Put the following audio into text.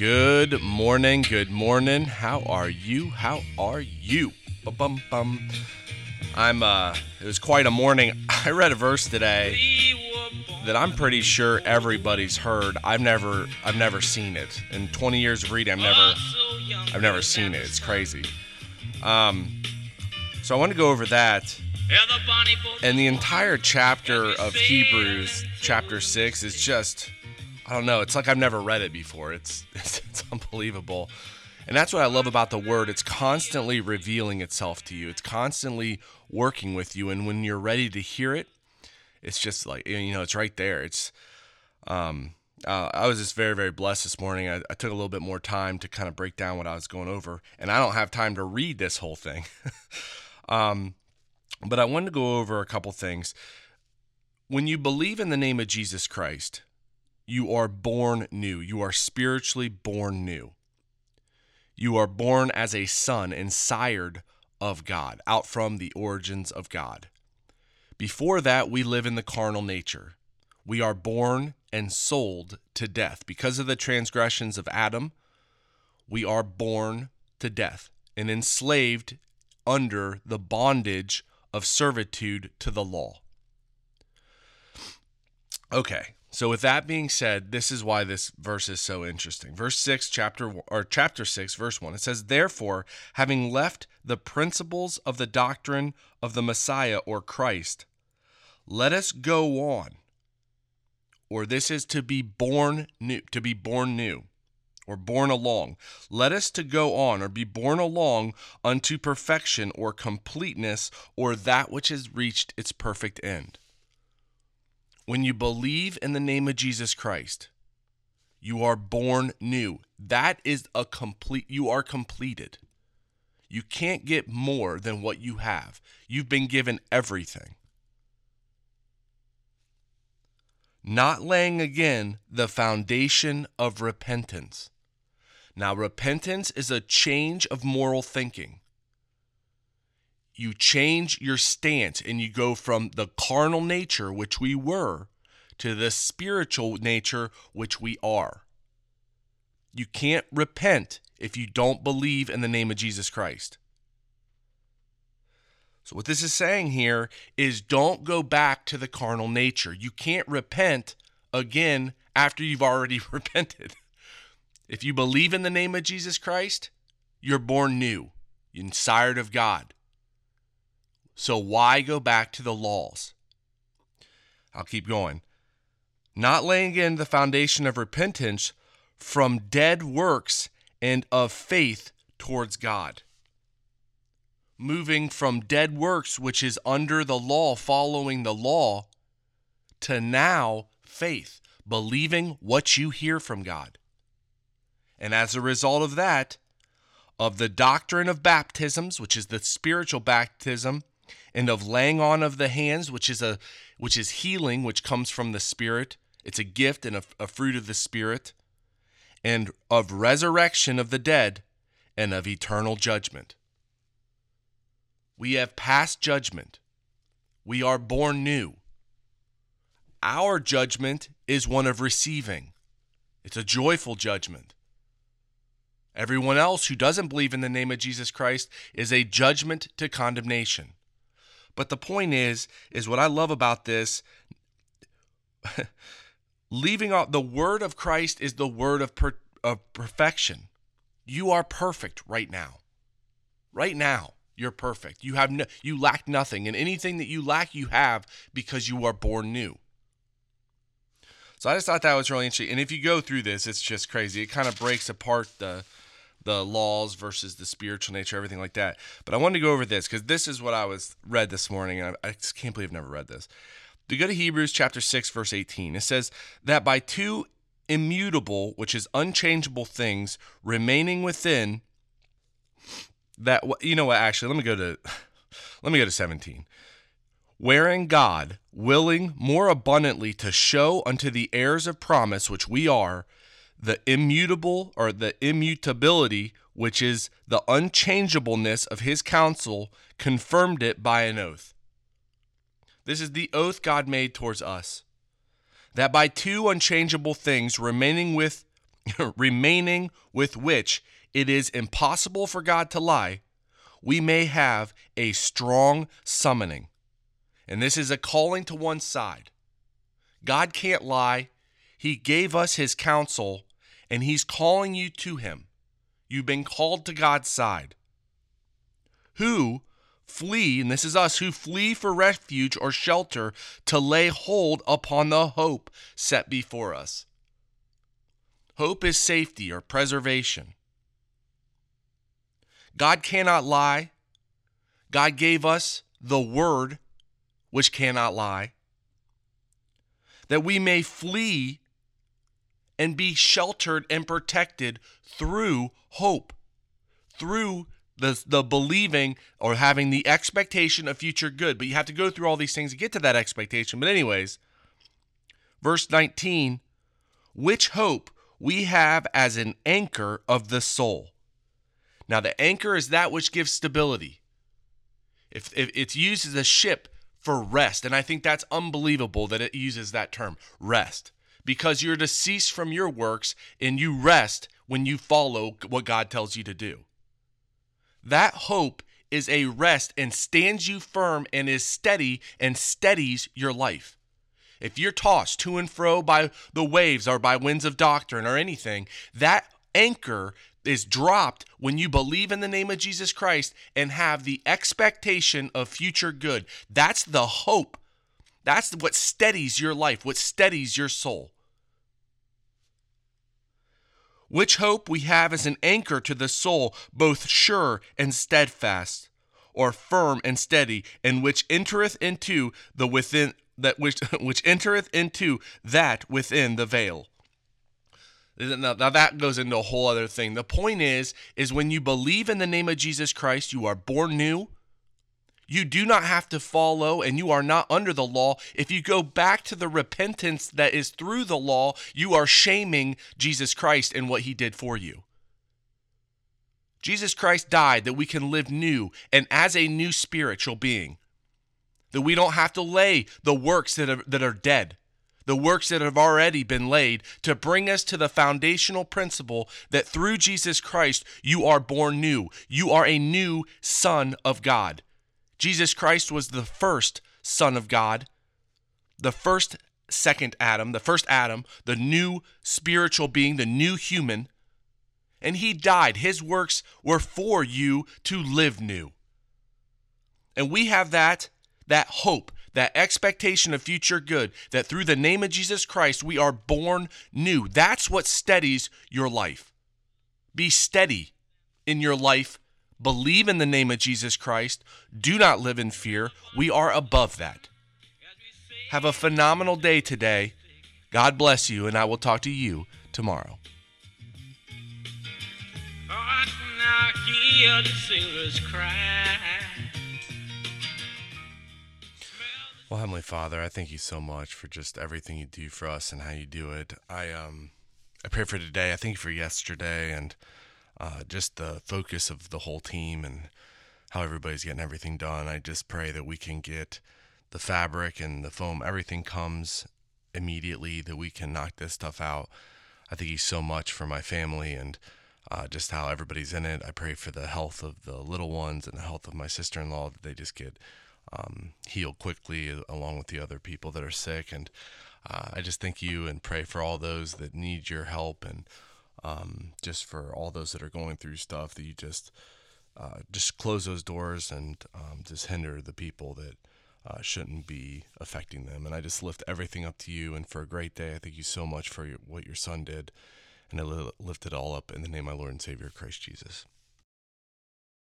Good morning, good morning. How are you? How are you? Bum bum. I'm uh it was quite a morning. I read a verse today that I'm pretty sure everybody's heard. I've never I've never seen it. In 20 years of reading, I've never I've never seen it. It's crazy. Um so I want to go over that. And the entire chapter of Hebrews, chapter 6 is just I don't know. It's like I've never read it before. It's, it's it's unbelievable. And that's what I love about the word. It's constantly revealing itself to you. It's constantly working with you and when you're ready to hear it, it's just like you know, it's right there. It's um uh, I was just very, very blessed this morning. I, I, took a little bit more time to kind of break down what I was going over, and I don't have time to read this whole thing. um, but I wanted to go over a couple things. When you believe in the name of Jesus Christ, you are born new. You are spiritually born new. You are born as a son and sired of God, out from the origins of God. Before that, we live in the carnal nature. We are born and sold to death. Because of the transgressions of Adam, we are born to death and enslaved under the bondage of servitude to the law. Okay, so with that being said, this is why this verse is so interesting. Verse 6 chapter or chapter 6 verse 1 it says therefore having left the principles of the doctrine of the Messiah or Christ let us go on or this is to be born new to be born new or born along let us to go on or be born along unto perfection or completeness or that which has reached its perfect end when you believe in the name of Jesus Christ, you are born new. That is a complete, you are completed. You can't get more than what you have. You've been given everything. Not laying again the foundation of repentance. Now, repentance is a change of moral thinking you change your stance and you go from the carnal nature, which we were, to the spiritual nature, which we are. You can't repent if you don't believe in the name of Jesus Christ. So, what this is saying here is don't go back to the carnal nature. You can't repent again after you've already repented. If you believe in the name of Jesus Christ, you're born new, sired of God. So why go back to the laws? I'll keep going. Not laying in the foundation of repentance from dead works and of faith towards God. Moving from dead works, which is under the law, following the law, to now faith, believing what you hear from God. And as a result of that, of the doctrine of baptisms, which is the spiritual baptism, and of laying on of the hands, which is a which is healing, which comes from the Spirit. It's a gift and a, a fruit of the Spirit, and of resurrection of the dead, and of eternal judgment. We have passed judgment. We are born new. Our judgment is one of receiving. It's a joyful judgment. Everyone else who doesn't believe in the name of Jesus Christ is a judgment to condemnation. But the point is, is what I love about this. leaving out the word of Christ is the word of, per, of perfection. You are perfect right now. Right now, you're perfect. You have no, you lack nothing, and anything that you lack, you have because you are born new. So I just thought that was really interesting. And if you go through this, it's just crazy. It kind of breaks apart the the laws versus the spiritual nature, everything like that. But I wanted to go over this because this is what I was read this morning, and I, I just can't believe I've never read this. To go to Hebrews chapter 6, verse 18, it says that by two immutable, which is unchangeable things remaining within that you know what actually let me go to let me go to 17 wherein God willing more abundantly to show unto the heirs of promise which we are the immutable or the immutability, which is the unchangeableness of his counsel, confirmed it by an oath. This is the oath God made towards us that by two unchangeable things remaining with remaining with which it is impossible for God to lie, we may have a strong summoning. And this is a calling to one side. God can't lie. He gave us his counsel, and he's calling you to him. You've been called to God's side. Who flee, and this is us, who flee for refuge or shelter to lay hold upon the hope set before us. Hope is safety or preservation. God cannot lie. God gave us the word, which cannot lie, that we may flee and be sheltered and protected through hope, through the, the believing or having the expectation of future good. But you have to go through all these things to get to that expectation. But, anyways, verse 19, which hope we have as an anchor of the soul. Now, the anchor is that which gives stability. If, if it's used as a ship for rest, and I think that's unbelievable that it uses that term, rest, because you're to cease from your works and you rest when you follow what God tells you to do. That hope is a rest and stands you firm and is steady and steadies your life. If you're tossed to and fro by the waves or by winds of doctrine or anything, that anchor is dropped when you believe in the name of Jesus Christ and have the expectation of future good. That's the hope. That's what steadies your life, what steadies your soul. Which hope we have as an anchor to the soul, both sure and steadfast, or firm and steady, and which entereth into the within that which which entereth into that within the veil. Now, now that goes into a whole other thing. The point is, is when you believe in the name of Jesus Christ, you are born new. You do not have to follow, and you are not under the law. If you go back to the repentance that is through the law, you are shaming Jesus Christ and what he did for you. Jesus Christ died that we can live new and as a new spiritual being that we don't have to lay the works that are, that are dead, the works that have already been laid, to bring us to the foundational principle that through Jesus Christ you are born new. You are a new son of God. Jesus Christ was the first son of God, the first second Adam, the first Adam, the new spiritual being, the new human. And he died. His works were for you to live new. And we have that that hope, that expectation of future good, that through the name of Jesus Christ we are born new. That's what steadies your life. Be steady in your life. Believe in the name of Jesus Christ. Do not live in fear. We are above that. Have a phenomenal day today. God bless you, and I will talk to you tomorrow. Well, Heavenly Father, I thank you so much for just everything you do for us and how you do it. I um, I pray for today. I thank you for yesterday and uh, just the focus of the whole team and how everybody's getting everything done. I just pray that we can get the fabric and the foam, everything comes immediately, that we can knock this stuff out. I thank you so much for my family and uh, just how everybody's in it. I pray for the health of the little ones and the health of my sister in law, that they just get um, heal quickly along with the other people that are sick. And uh, I just thank you and pray for all those that need your help and um, just for all those that are going through stuff that you just uh, just close those doors and um, just hinder the people that uh, shouldn't be affecting them. And I just lift everything up to you and for a great day. I thank you so much for your, what your son did. And I lift it all up in the name of my Lord and Savior, Christ Jesus.